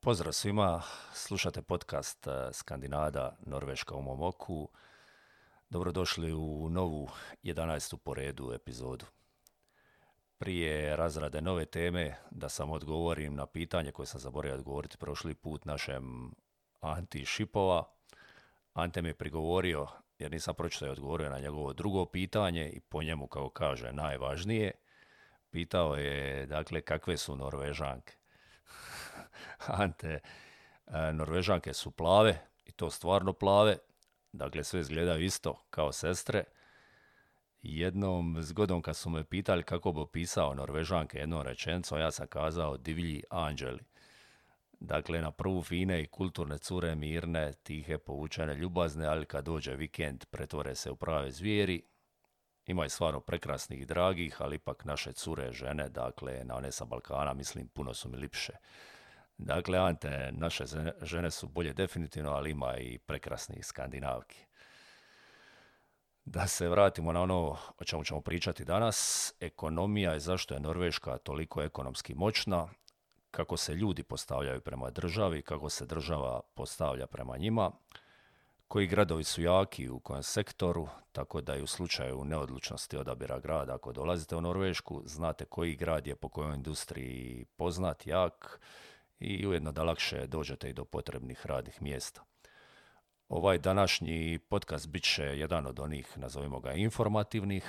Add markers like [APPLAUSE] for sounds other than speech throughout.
Pozdrav svima, slušate podcast eh, Skandinada, Norveška u mom oku. Dobrodošli u novu 11. po redu epizodu. Prije razrade nove teme, da sam odgovorim na pitanje koje sam zaboravio odgovoriti prošli put našem Anti Šipova. Ante mi je prigovorio, jer nisam pročitao i odgovorio na njegovo drugo pitanje i po njemu, kao kaže, najvažnije. Pitao je, dakle, kakve su Norvežanke. [LAUGHS] Ante, e, Norvežanke su plave, i to stvarno plave, dakle sve izgledaju isto kao sestre. Jednom zgodom kad su me pitali kako bi opisao Norvežanke jednom rečenicom, ja sam kazao divlji anđeli. Dakle, na prvu fine i kulturne cure, mirne, tihe, povučene, ljubazne, ali kad dođe vikend pretvore se u prave zvijeri. Ima i stvarno prekrasnih i dragih, ali ipak naše cure, žene, dakle, na one sa Balkana, mislim, puno su mi lipše. Dakle, Ante, naše žene su bolje definitivno, ali ima i prekrasnih skandinavki. Da se vratimo na ono o čemu ćemo pričati danas, ekonomija i zašto je Norveška toliko ekonomski moćna, kako se ljudi postavljaju prema državi, kako se država postavlja prema njima, koji gradovi su jaki u kojem sektoru, tako da i u slučaju neodlučnosti odabira grada, ako dolazite u Norvešku, znate koji grad je po kojoj industriji poznat, jak i ujedno da lakše dođete i do potrebnih radnih mjesta. Ovaj današnji podcast bit će jedan od onih, nazovimo ga, informativnih,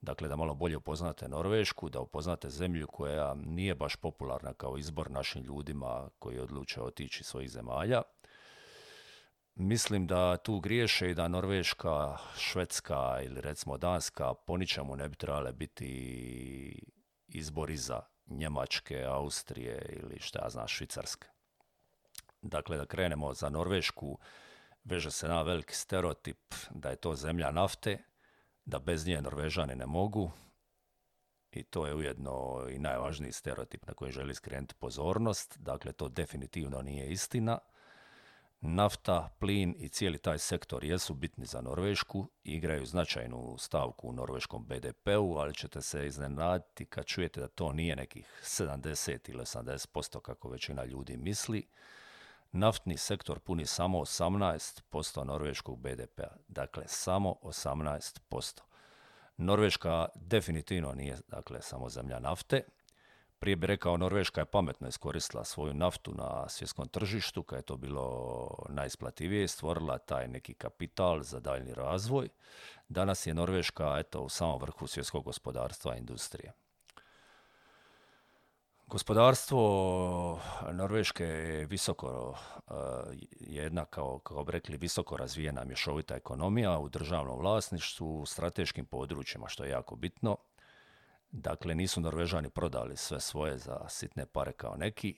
dakle da malo bolje upoznate Norvešku, da upoznate zemlju koja nije baš popularna kao izbor našim ljudima koji odluče otići svojih zemalja. Mislim da tu griješe i da Norveška, Švedska ili recimo Danska po ničemu ne bi trebale biti izbor iza Njemačke, Austrije ili šta ja znam, Švicarske. Dakle, da krenemo za Norvešku, veže se na veliki stereotip da je to zemlja nafte, da bez nje Norvežani ne mogu, i to je ujedno i najvažniji stereotip na koji želi skrenuti pozornost. Dakle, to definitivno nije istina. Nafta, plin i cijeli taj sektor jesu bitni za Norvešku igraju značajnu stavku u norveškom BDP-u, ali ćete se iznenaditi kad čujete da to nije nekih 70 ili 80% kako većina ljudi misli. Naftni sektor puni samo 18% norveškog BDP-a, dakle samo 18%. Norveška definitivno nije dakle, samo zemlja nafte, prije bi rekao, Norveška je pametno iskoristila svoju naftu na svjetskom tržištu, kad je to bilo najisplativije, stvorila taj neki kapital za daljni razvoj. Danas je Norveška eto, u samom vrhu svjetskog gospodarstva i industrije. Gospodarstvo Norveške je visoko, eh, jedna kao, kao bi rekli, visoko razvijena mješovita ekonomija u državnom vlasništvu, u strateškim područjima, što je jako bitno. Dakle, nisu Norvežani prodali sve svoje za sitne pare kao neki,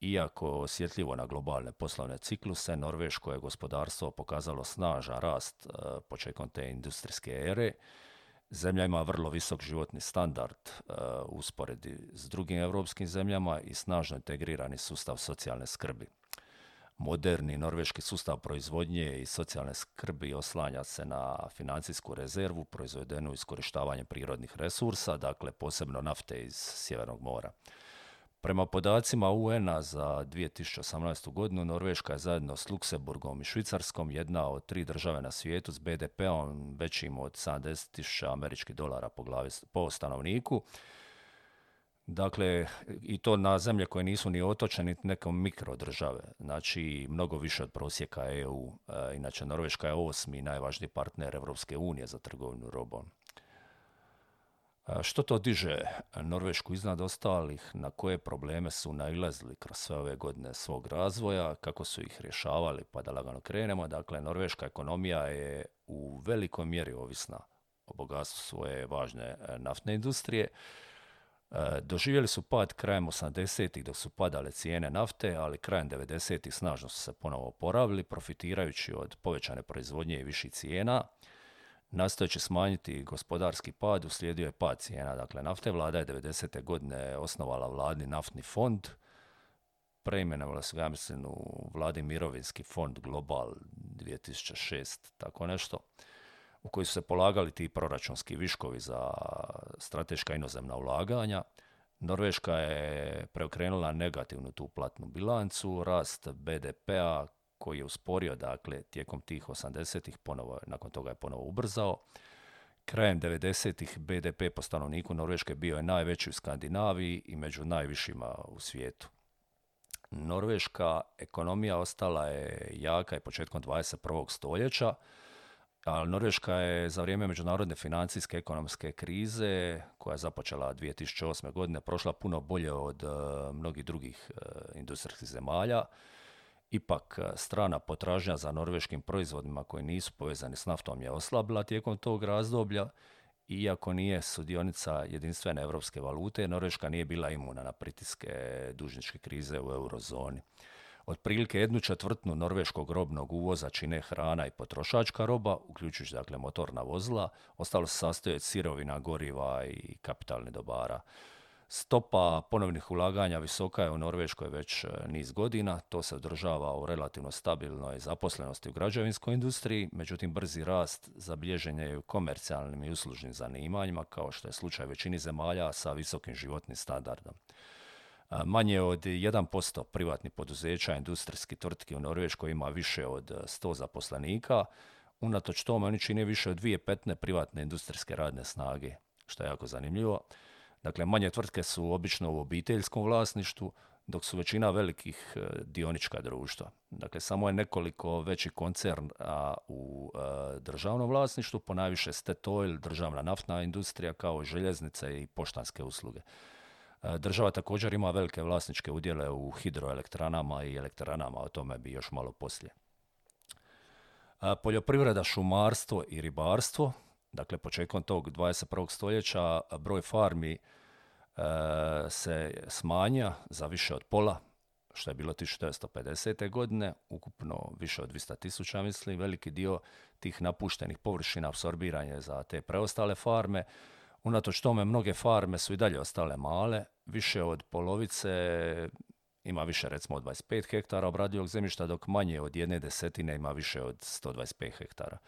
iako osjetljivo na globalne poslovne cikluse, Norveško je gospodarstvo pokazalo snažan rast e, početkom te industrijske ere. Zemlja ima vrlo visok životni standard e, usporedi s drugim europskim zemljama i snažno integrirani sustav socijalne skrbi moderni norveški sustav proizvodnje i socijalne skrbi oslanja se na financijsku rezervu proizvedenu iskorištavanjem prirodnih resursa, dakle posebno nafte iz Sjevernog mora. Prema podacima UN-a za 2018. godinu Norveška je zajedno s Luksemburgom i Švicarskom jedna od tri države na svijetu s BDP-om većim od 70.000 američkih dolara po, glavi, po stanovniku Dakle, i to na zemlje koje nisu ni otočene, niti nekom mikrodržave. Znači, mnogo više od prosjeka EU. E, inače, Norveška je osmi najvažniji partner Europske unije za trgovinu robom. E, što to diže Norvešku iznad ostalih, na koje probleme su nailazili kroz sve ove godine svog razvoja, kako su ih rješavali, pa da lagano krenemo. Dakle, norveška ekonomija je u velikoj mjeri ovisna o bogatstvu svoje važne e, naftne industrije. E, doživjeli su pad krajem 80-ih dok su padale cijene nafte, ali krajem 90-ih snažno su se ponovo oporavili, profitirajući od povećane proizvodnje i viših cijena. Nastojeći smanjiti gospodarski pad, uslijedio je pad cijena. Dakle, nafte vlada je 90. godine osnovala vladni naftni fond, preimenovala su ga, mislim, u vladi mirovinski fond Global 2006, tako nešto u koji su se polagali ti proračunski viškovi za strateška inozemna ulaganja. Norveška je preokrenula negativnu tu platnu bilancu, rast BDP-a koji je usporio dakle tijekom tih 80-ih, ponovo, nakon toga je ponovo ubrzao. Krajem 90-ih BDP po stanovniku Norveške bio je najveći u Skandinaviji i među najvišima u svijetu. Norveška ekonomija ostala je jaka i početkom 21. stoljeća, ali Norveška je za vrijeme međunarodne financijske ekonomske krize, koja je započela 2008. godine, prošla puno bolje od uh, mnogih drugih uh, industrijskih zemalja. Ipak, uh, strana potražnja za norveškim proizvodima koji nisu povezani s naftom je oslabila tijekom tog razdoblja iako nije sudionica jedinstvene europske valute, Norveška nije bila imuna na pritiske dužničke krize u eurozoni. Otprilike jednu četvrtnu norveškog robnog uvoza čine hrana i potrošačka roba, uključujući dakle motorna vozila, ostalo se sastoji od sirovina, goriva i kapitalnih dobara. Stopa ponovnih ulaganja visoka je u Norveškoj već e, niz godina, to se održava u relativno stabilnoj zaposlenosti u građevinskoj industriji, međutim brzi rast zabilježen je u komercijalnim i uslužnim zanimanjima, kao što je slučaj većini zemalja sa visokim životnim standardom. Manje od 1% privatnih poduzeća industrijskih tvrtki u Norveškoj ima više od 100 zaposlenika, unatoč tome oni čine više od dvije petne privatne industrijske radne snage, što je jako zanimljivo. Dakle, manje tvrtke su obično u obiteljskom vlasništvu, dok su većina velikih dionička društva. Dakle, samo je nekoliko veći koncern u e, državnom vlasništvu, ponajviše Stetoil, državna naftna industrija, kao željeznice i poštanske usluge. E, država također ima velike vlasničke udjele u hidroelektranama i elektranama, o tome bi još malo poslije. Poljoprivreda, šumarstvo i ribarstvo Dakle, početkom tog 21. stoljeća broj farmi e, se smanja za više od pola, što je bilo 1950. godine, ukupno više od 200 tisuća, mislim, veliki dio tih napuštenih površina apsorbiran je za te preostale farme. Unatoč tome, mnoge farme su i dalje ostale male, više od polovice ima više recimo od 25 hektara obradivog zemljišta, dok manje od jedne desetine ima više od 125 hektara.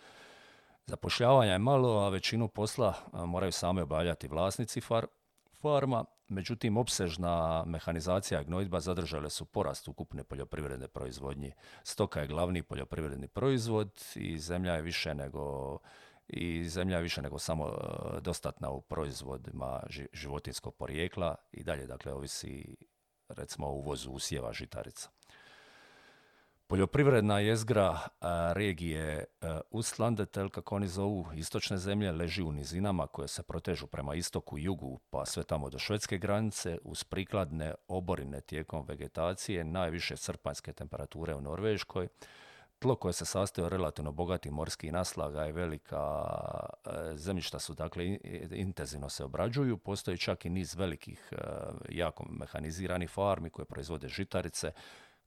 Zapošljavanja je malo, a većinu posla moraju same obavljati vlasnici far, farma, međutim opsežna mehanizacija gnojidba zadržale su porast ukupne poljoprivredne proizvodnje. Stoka je glavni poljoprivredni proizvod i zemlja je više nego i zemlja je više nego samo dostatna u proizvodima životinskog porijekla i dalje dakle ovisi recimo o uvozu usjeva žitarica. Poljoprivredna jezgra regije Ustlandetel, kako oni zovu, istočne zemlje, leži u nizinama koje se protežu prema istoku i jugu, pa sve tamo do švedske granice, uz prikladne oborine tijekom vegetacije, najviše srpanjske temperature u Norveškoj, tlo koje se sastoji od relativno bogatih morskih naslaga i velika zemljišta su dakle intenzivno se obrađuju, postoji čak i niz velikih jako mehaniziranih farmi koje proizvode žitarice,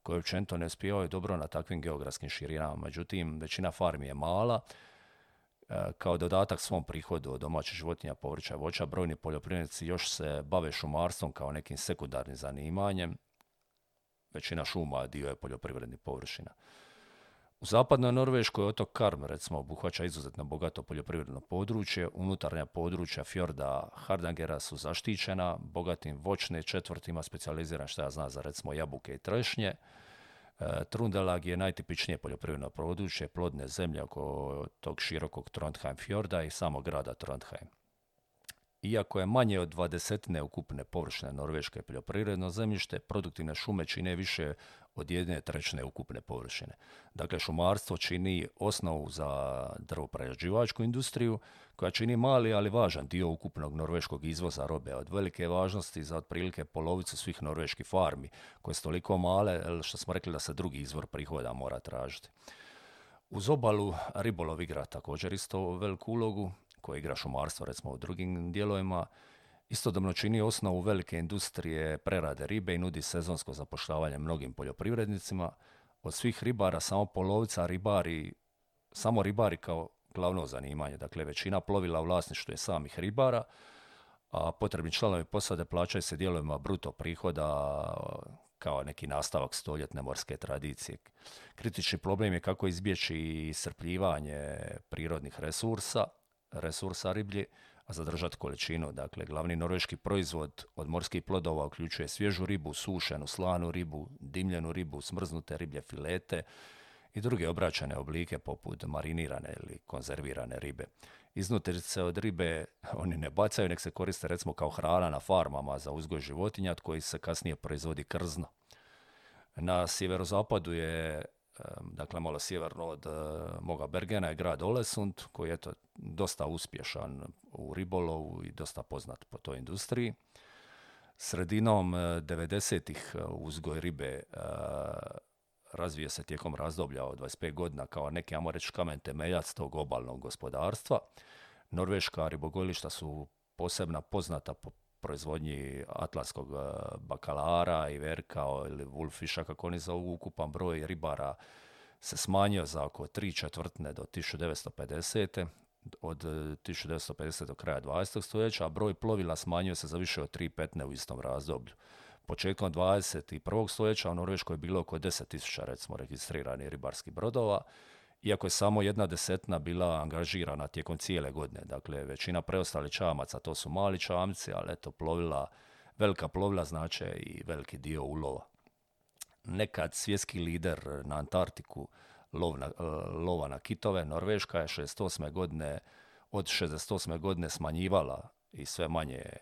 koje općenito ne uspijevaju dobro na takvim geografskim širinama. Međutim, većina farmi je mala. E, kao dodatak svom prihodu od domaćih životinja, povrća i voća, brojni poljoprivrednici još se bave šumarstvom kao nekim sekundarnim zanimanjem. Većina šuma dio je poljoprivrednih površina. U zapadnoj Norveškoj otok Karm, recimo, obuhvaća izuzetno bogato poljoprivredno područje. Unutarnja područja fjorda Hardangera su zaštićena bogatim voćne četvrtima specijaliziran šta ja znam za recimo jabuke i trešnje. E, Trundelag je najtipičnije poljoprivredno područje, plodne zemlje oko tog širokog Trondheim fjorda i samog grada Trondheim. Iako je manje od dvadesetine ukupne površine norveške poljoprivredno zemljište, produktivne šume čine više od jedne trećine ukupne površine. Dakle, šumarstvo čini osnovu za drvoprerađivačku industriju, koja čini mali, ali važan dio ukupnog norveškog izvoza robe, od velike važnosti za otprilike polovicu svih norveških farmi, koje su toliko male, što smo rekli da se drugi izvor prihoda mora tražiti. Uz obalu ribolov igra također isto veliku ulogu, koje igra šumarstvo recimo u drugim dijelovima, Istodobno čini osnovu velike industrije prerade ribe i nudi sezonsko zapošljavanje mnogim poljoprivrednicima. Od svih ribara samo polovica ribari, samo ribari kao glavno zanimanje. Dakle, većina plovila u vlasništvu je samih ribara, a potrebni članovi posade plaćaju se dijelovima bruto prihoda kao neki nastavak stoljetne morske tradicije. Kritični problem je kako izbjeći iscrpljivanje prirodnih resursa, resursa riblji, a zadržati količinu. Dakle, glavni norveški proizvod od morskih plodova uključuje svježu ribu, sušenu, slanu ribu, dimljenu ribu, smrznute riblje filete i druge obraćane oblike poput marinirane ili konzervirane ribe. Iznutrice od ribe [LAUGHS] oni ne bacaju, nek se koriste recimo kao hrana na farmama za uzgoj životinja, od kojih se kasnije proizvodi krzno. Na sjeverozapadu je dakle malo sjeverno od e, moga Bergena je grad Olesund koji je to dosta uspješan u ribolovu i dosta poznat po toj industriji. Sredinom 90-ih e, uzgoj ribe e, razvije se tijekom razdoblja od 25 godina kao neki, ajmo reći, kamen temeljac tog obalnog gospodarstva. Norveška ribogojilišta su posebna poznata po proizvodnji atlanskog e, bakalara i verka ili wolfiša, kako oni zovu, ukupan broj ribara se smanjio za oko tri četvrtne do 1950. Od 1950. do kraja 20. stoljeća, a broj plovila smanjio se za više od tri petne u istom razdoblju. Početkom 21. stoljeća u Norveškoj je bilo oko 10.000 recimo registriranih ribarskih brodova, iako je samo jedna desetina bila angažirana tijekom cijele godine. Dakle, većina preostalih čamaca to su mali čamci, ali eto, plovila, velika plovila znače i veliki dio ulova. Nekad svjetski lider na Antarktiku e, lova na kitove, Norveška je 68. godine od 68. godine smanjivala i sve manje e,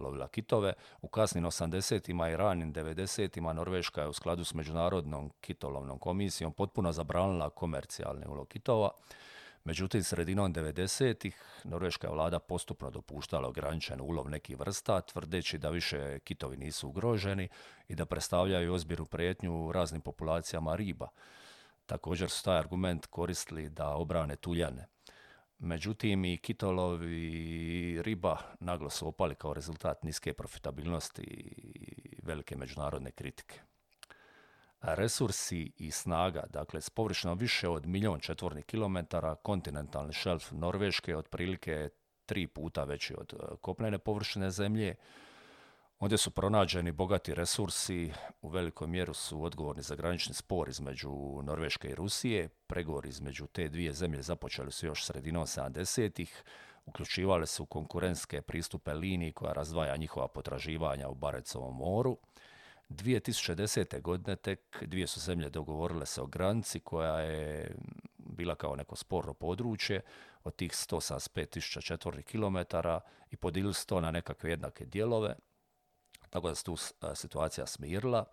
lovila kitove. U kasnim 80 i ranim 90 Norveška je u skladu s Međunarodnom kitolovnom komisijom potpuno zabranila komercijalni ulov kitova. Međutim, sredinom 90-ih norveška je vlada postupno dopuštala ograničen ulov nekih vrsta, tvrdeći da više kitovi nisu ugroženi i da predstavljaju ozbiru prijetnju raznim populacijama riba. Također su taj argument koristili da obrane tuljane. Međutim, i kitolovi i riba naglo su opali kao rezultat niske profitabilnosti i velike međunarodne kritike. Resursi i snaga, dakle s površinom više od milijun četvornih kilometara, kontinentalni šelf Norveške otprilike tri puta veći od e, kopnene površine zemlje, Ondje su pronađeni bogati resursi, u velikoj mjeru su odgovorni za granični spor između Norveške i Rusije. Pregovori između te dvije zemlje započeli su još sredinom 70-ih, uključivali su konkurentske pristupe liniji koja razdvaja njihova potraživanja u Barecovom moru. 2010. godine tek dvije su zemlje dogovorile se o granici koja je bila kao neko sporno područje od tih 175.000 četvornih kilometara i podijelili se to na nekakve jednake dijelove tako da se tu situacija smirila.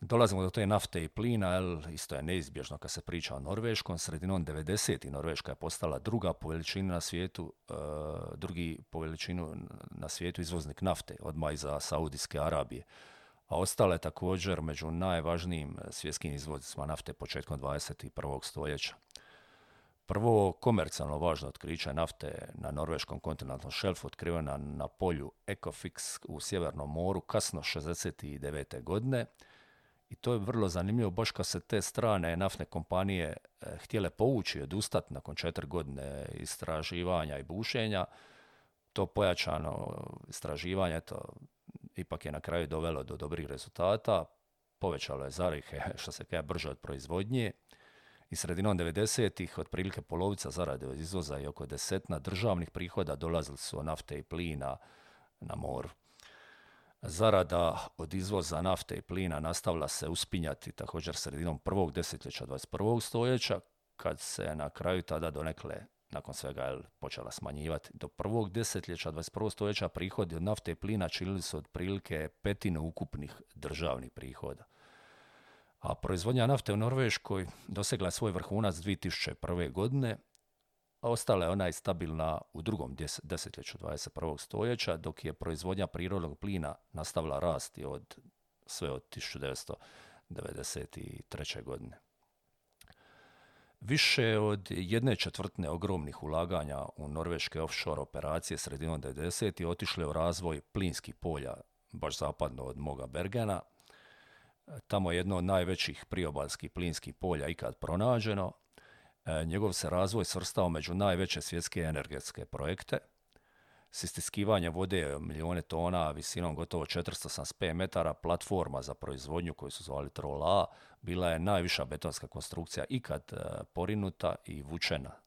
Dolazimo do te nafte i plina, jel, isto je neizbježno kad se priča o Norveškom. Sredinom 90. Norveška je postala druga po veličini na svijetu, uh, drugi po veličinu na svijetu izvoznik nafte, odmah iza Saudijske Arabije. A ostala je također među najvažnijim svjetskim izvoznicima nafte početkom 21. stoljeća. Prvo komercijalno važno otkriće nafte na norveškom kontinentalnom šelfu otkrivena na polju Ecofix u Sjevernom moru kasno 69. godine. I to je vrlo zanimljivo, baš kad se te strane naftne kompanije eh, htjele povući i odustati nakon četiri godine istraživanja i bušenja. To pojačano istraživanje to ipak je na kraju dovelo do dobrih rezultata. Povećalo je zarihe, [LAUGHS] što se kaže, brže od proizvodnje i sredinom 90-ih otprilike polovica zarade od izvoza i oko desetna državnih prihoda dolazili su od nafte i plina na moru. Zarada od izvoza nafte i plina nastavila se uspinjati također sredinom prvog desetljeća 21. stoljeća, kad se na kraju tada donekle nakon svega je počela smanjivati. Do prvog desetljeća 21. stoljeća prihodi od nafte i plina činili su otprilike petinu ukupnih državnih prihoda a proizvodnja nafte u Norveškoj dosegla je svoj vrhunac 2001. godine, a ostala je ona i stabilna u drugom desetljeću 21. stoljeća, dok je proizvodnja prirodnog plina nastavila rasti od sve od 1993. godine. Više od jedne četvrtne ogromnih ulaganja u norveške offshore operacije sredinom 90. je otišle u razvoj plinskih polja, baš zapadno od moga Bergena, Tamo je jedno od najvećih priobalskih plinskih polja ikad pronađeno. E, njegov se razvoj svrstao među najveće svjetske energetske projekte. S istiskivanje vode milijone tona visinom gotovo 475 metara platforma za proizvodnju koju su zvali Troll A bila je najviša betonska konstrukcija ikad e, porinuta i vučena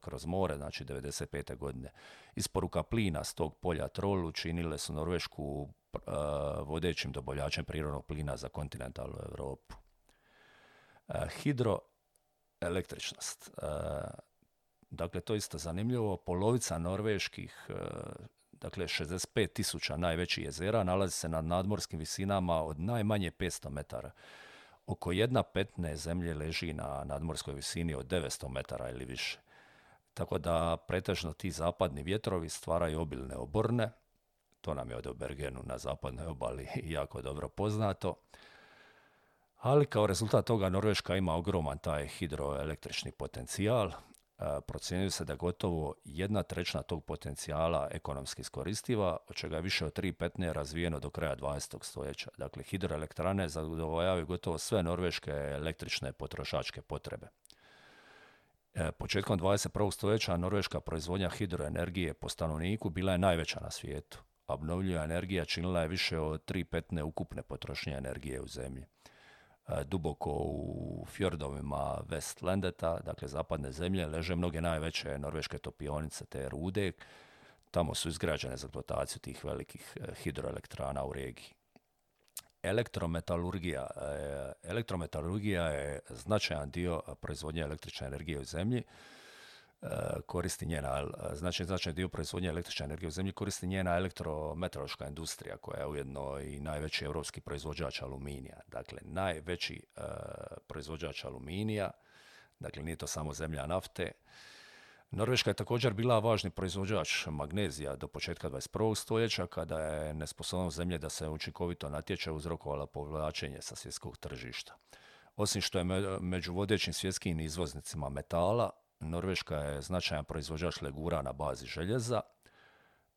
kroz more, znači 95. godine. Isporuka plina s tog polja Troll učinile su Norvešku vodećim dobavljačem prirodnog plina za kontinentalnu Europu. Hidroelektričnost. Dakle, to isto zanimljivo. Polovica norveških dakle 65 tisuća najvećih jezera, nalazi se na nadmorskim visinama od najmanje 500 metara. Oko jedna petne zemlje leži na nadmorskoj visini od 900 metara ili više. Tako da pretežno ti zapadni vjetrovi stvaraju obilne oborne, to nam je od Bergenu na zapadnoj obali [LAUGHS] jako dobro poznato. Ali kao rezultat toga Norveška ima ogroman taj hidroelektrični potencijal, procjenjuje se da gotovo jedna trećina tog potencijala ekonomski iskoristiva, od čega je više od tri petne razvijeno do kraja 20. stoljeća. Dakle, hidroelektrane zadovoljavaju gotovo sve norveške električne potrošačke potrebe. E, početkom 21. stoljeća norveška proizvodnja hidroenergije po stanovniku bila je najveća na svijetu. Obnovljiva energija činila je više od tri petne ukupne potrošnje energije u zemlji. E, duboko u fjordovima Westlendeta, dakle zapadne zemlje, leže mnoge najveće norveške topionice te rude. Tamo su izgrađene za eksploataciju tih velikih e, hidroelektrana u regiji. Elektrometalurgija. E, elektrometalurgija je značajan dio proizvodnje električne energije u zemlji E, koristi njena, znači značajni dio proizvodnje električne energije u zemlji koristi njena elektrometeorološka industrija koja je ujedno i najveći europski proizvođač aluminija. Dakle, najveći uh, proizvođač aluminija, dakle nije to samo zemlja nafte. Norveška je također bila važni proizvođač magnezija do početka 21. stoljeća kada je nesposobnost zemlje da se učinkovito natječe uzrokovala povlačenje sa svjetskog tržišta. Osim što je među vodećim svjetskim izvoznicima metala, Norveška je značajan proizvođač legura na bazi željeza.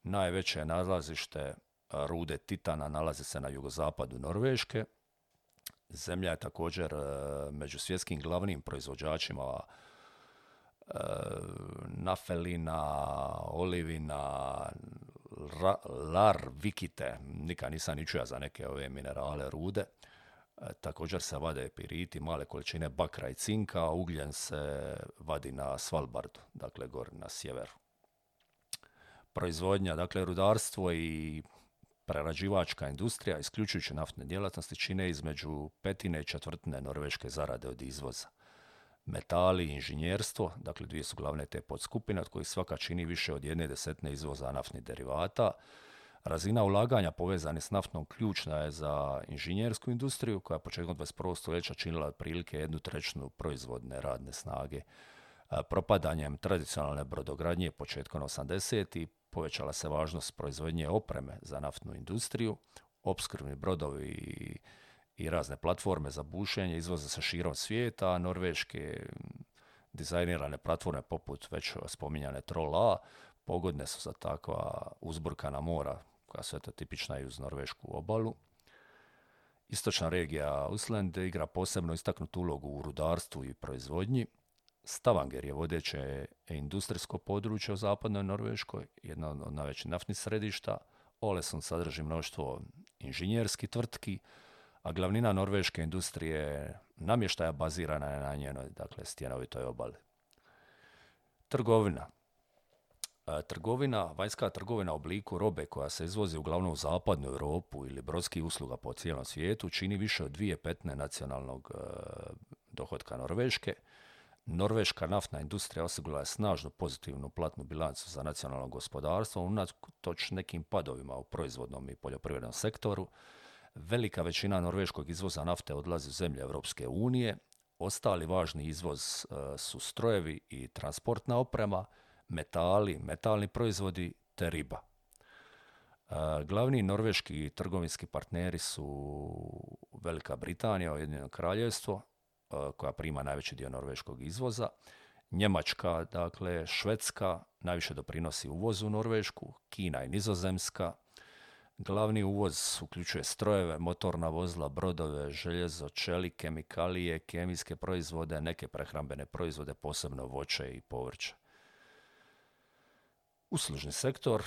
Najveće nalazište rude titana nalazi se na jugozapadu Norveške. Zemlja je također među svjetskim glavnim proizvođačima nafelina, olivina, lar, vikite, nikad nisam ni čuo za neke ove minerale rude. E, također se vade piriti, male količine bakra i cinka, a ugljen se vadi na Svalbardu, dakle gor na sjeveru. Proizvodnja, dakle rudarstvo i prerađivačka industrija, isključujući naftne djelatnosti, čine između petine i četvrtine norveške zarade od izvoza. Metali i inženjerstvo, dakle dvije su glavne te podskupine, od kojih svaka čini više od jedne desetne izvoza naftnih derivata, Razina ulaganja povezane s naftnom ključna je za inženjersku industriju koja je početkom 21. stoljeća činila otprilike jednu trećinu proizvodne radne snage. Propadanjem tradicionalne brodogradnje početkom 80. povećala se važnost proizvodnje opreme za naftnu industriju, opskrbni brodovi i, i razne platforme za bušenje izvoze se širom svijeta, norveške dizajnirane platforme poput već spominjane Troll A pogodne su za takva uzburkana mora koja su eto tipična i uz norvešku obalu. Istočna regija Usland igra posebno istaknutu ulogu u rudarstvu i proizvodnji. Stavanger je vodeće industrijsko područje u zapadnoj Norveškoj, jedna od najvećih naftnih središta. Oleson sadrži mnoštvo inženjerskih tvrtki, a glavnina norveške industrije namještaja bazirana je na njenoj, dakle, stjenovitoj obali. Trgovina. Trgovina, vanjska trgovina u obliku robe koja se izvozi uglavnom u zapadnu Europu ili brodski usluga po cijelom svijetu čini više od dvije petne nacionalnog e, dohodka Norveške. Norveška naftna industrija osigurala je snažnu pozitivnu platnu bilancu za nacionalno gospodarstvo unatoč nekim padovima u proizvodnom i poljoprivrednom sektoru. Velika većina norveškog izvoza nafte odlazi u zemlje Europske unije. Ostali važni izvoz e, su strojevi i transportna oprema, metali, metalni proizvodi te riba. E, glavni norveški trgovinski partneri su Velika Britanija, Ujedinjeno kraljevstvo, e, koja prima najveći dio norveškog izvoza, Njemačka, dakle Švedska, najviše doprinosi uvozu u Norvešku, Kina i Nizozemska. Glavni uvoz uključuje strojeve, motorna vozila, brodove, željezo, čeli, kemikalije, kemijske proizvode, neke prehrambene proizvode, posebno voće i povrće. Uslužni sektor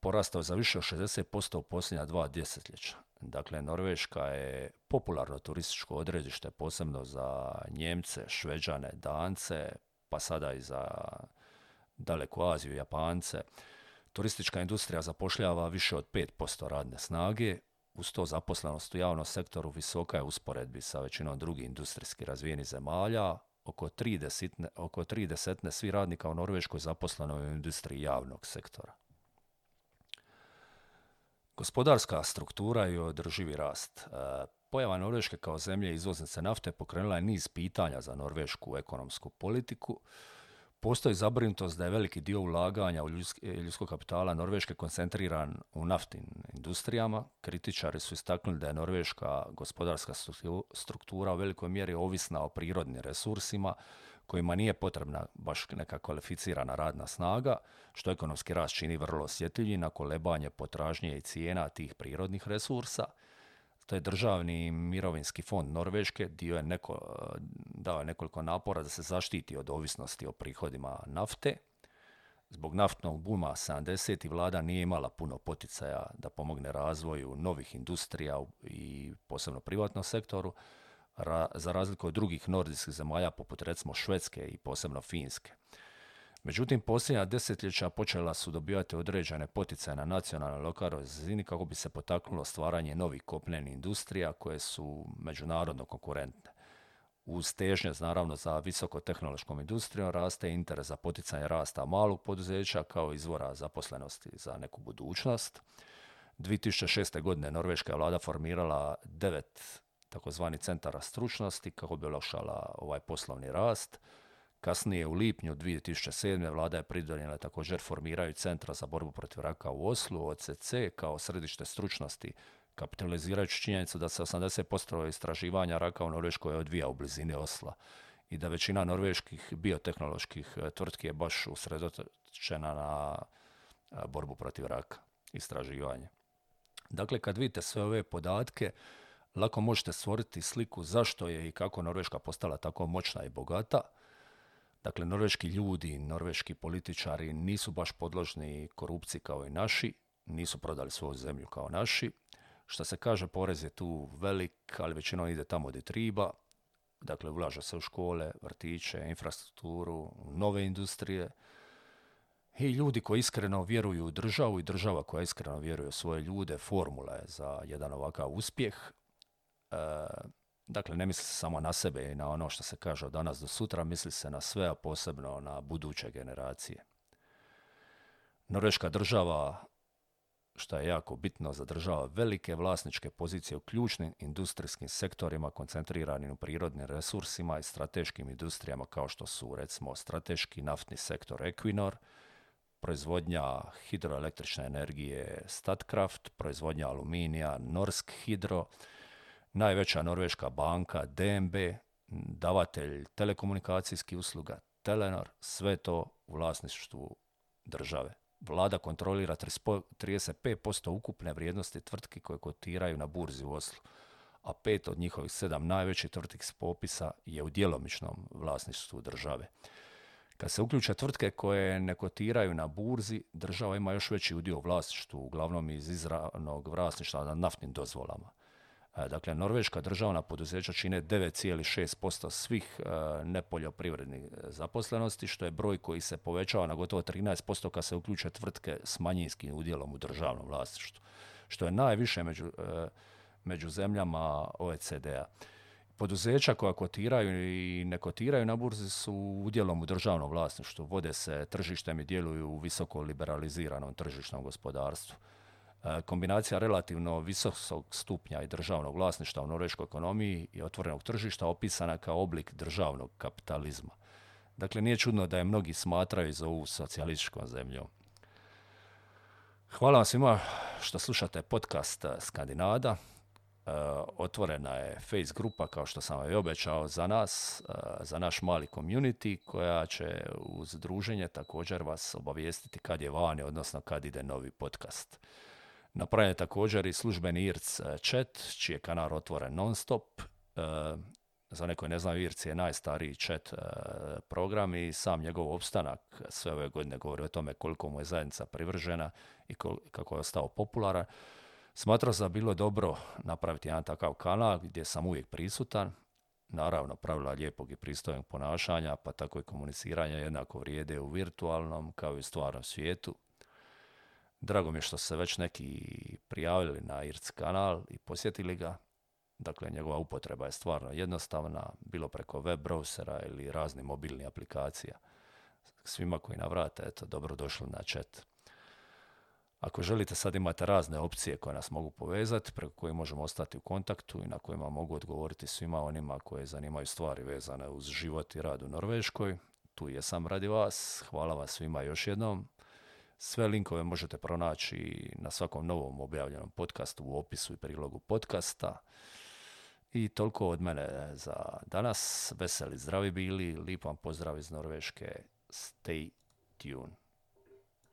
porastao za više od 60% u posljednja dva desetljeća. Dakle, Norveška je popularno turističko odredište, posebno za Njemce, Šveđane, Dance, pa sada i za daleku Aziju, Japance. Turistička industrija zapošljava više od 5% radne snage, uz to zaposlenost u javnom sektoru visoka je usporedbi sa većinom drugih industrijski razvijenih zemalja, oko tri, desetne, oko tri desetne svi radnika u Norveškoj zaposleno u industriji javnog sektora. Gospodarska struktura i održivi rast. E, pojava Norveške kao zemlje izvoznice nafte pokrenula je niz pitanja za norvešku ekonomsku politiku, Postoji zabrinutost da je veliki dio ulaganja u ljudskog kapitala Norveške koncentriran u naftnim industrijama. Kritičari su istaknuli da je norveška gospodarska struktura u velikoj mjeri ovisna o prirodnim resursima kojima nije potrebna baš neka kvalificirana radna snaga, što ekonomski rast čini vrlo osjetljivim na kolebanje potražnje i cijena tih prirodnih resursa – to je državni mirovinski fond Norveške, dio je neko, dao je nekoliko napora da se zaštiti od ovisnosti o prihodima nafte. Zbog naftnog buma 70. vlada nije imala puno poticaja da pomogne razvoju novih industrija i posebno privatnom sektoru, za razliku od drugih nordijskih zemalja poput recimo Švedske i posebno Finske. Međutim, posljednja desetljeća počela su dobivati određene poticaje na nacionalnoj lokalnoj razini kako bi se potaknulo stvaranje novih kopnenih industrija koje su međunarodno konkurentne. Uz težnje, naravno, za visokotehnološkom industrijom raste interes za poticanje rasta malog poduzeća kao izvora zaposlenosti za neku budućnost. 2006. godine Norveška je vlada formirala devet takozvani centara stručnosti kako bi olakšala ovaj poslovni rast. Kasnije u lipnju 2007. vlada je pridonijela također formiraju Centra za borbu protiv raka u Oslu, OCC, kao središte stručnosti, kapitalizirajući činjenicu da se 80% istraživanja raka u Norveškoj odvija u blizini Osla i da većina norveških biotehnoloških e, tvrtki je baš usredotočena na e, borbu protiv raka, istraživanje. Dakle, kad vidite sve ove podatke, lako možete stvoriti sliku zašto je i kako Norveška postala tako moćna i bogata – Dakle, norveški ljudi, norveški političari nisu baš podložni korupciji kao i naši, nisu prodali svoju zemlju kao naši. Što se kaže, porez je tu velik, ali većinom ide tamo gdje triba. Dakle, ulaže se u škole, vrtiće, infrastrukturu, nove industrije. I ljudi koji iskreno vjeruju u državu i država koja iskreno vjeruje u svoje ljude, formula je za jedan ovakav uspjeh. E, Dakle, ne misli se samo na sebe i na ono što se kaže od danas do sutra, misli se na sve, a posebno na buduće generacije. Norveška država, što je jako bitno, zadržava velike vlasničke pozicije u ključnim industrijskim sektorima koncentriranim u prirodnim resursima i strateškim industrijama kao što su recimo strateški naftni sektor Equinor, proizvodnja hidroelektrične energije Statkraft, proizvodnja aluminija Norsk Hidro, najveća norveška banka DNB, davatelj telekomunikacijskih usluga Telenor, sve to u vlasništvu države. Vlada kontrolira 35% ukupne vrijednosti tvrtki koje kotiraju na burzi u Oslu, a pet od njihovih sedam najvećih tvrtki s popisa je u djelomičnom vlasništvu države. Kad se uključe tvrtke koje ne kotiraju na burzi, država ima još veći udio u vlasništvu, uglavnom iz izravnog vlasništva na naftnim dozvolama. E, dakle, norveška državna poduzeća čine 9,6% svih e, nepoljoprivrednih zaposlenosti, što je broj koji se povećava na gotovo 13% kad se uključe tvrtke s manjinskim udjelom u državnom vlasništvu, što je najviše među, e, među zemljama OECD-a. Poduzeća koja kotiraju i ne kotiraju na burzi su udjelom u državnom vlasništvu, vode se tržištem i djeluju u visoko liberaliziranom tržišnom gospodarstvu. E, kombinacija relativno visokog stupnja i državnog vlasništva u norveškoj ekonomiji i otvorenog tržišta opisana kao oblik državnog kapitalizma. Dakle, nije čudno da je mnogi smatraju za ovu socijalističkom zemljom. Hvala vam svima što slušate podcast Skandinada. E, otvorena je Face grupa, kao što sam vam i obećao, za nas, e, za naš mali community, koja će uz druženje također vas obavijestiti kad je vani, odnosno kad ide novi podcast. Napravljen je također i službeni IRC e, chat, čiji je kanal otvoren non stop. E, za neko ne znaju, IRC je najstariji chat e, program i sam njegov opstanak sve ove godine govori o tome koliko mu je zajednica privržena i kako je ostao popularan. Smatrao sam da bilo dobro napraviti jedan takav kanal gdje sam uvijek prisutan Naravno, pravila lijepog i pristojnog ponašanja, pa tako i komuniciranja jednako vrijede u virtualnom kao i u stvarnom svijetu. Drago mi je što se već neki prijavili na IRC kanal i posjetili ga. Dakle, njegova upotreba je stvarno jednostavna, bilo preko web browsera ili raznih mobilnih aplikacija. Svima koji navrate, eto, dobro došli na chat. Ako želite, sad imate razne opcije koje nas mogu povezati, preko koje možemo ostati u kontaktu i na kojima mogu odgovoriti svima onima koje zanimaju stvari vezane uz život i rad u Norveškoj. Tu jesam radi vas. Hvala vas svima još jednom. Sve linkove možete pronaći na svakom novom objavljenom podcastu u opisu i prilogu podcasta. I toliko od mene za danas. Veseli zdravi bili. Lip vam pozdrav iz Norveške. Stay tuned.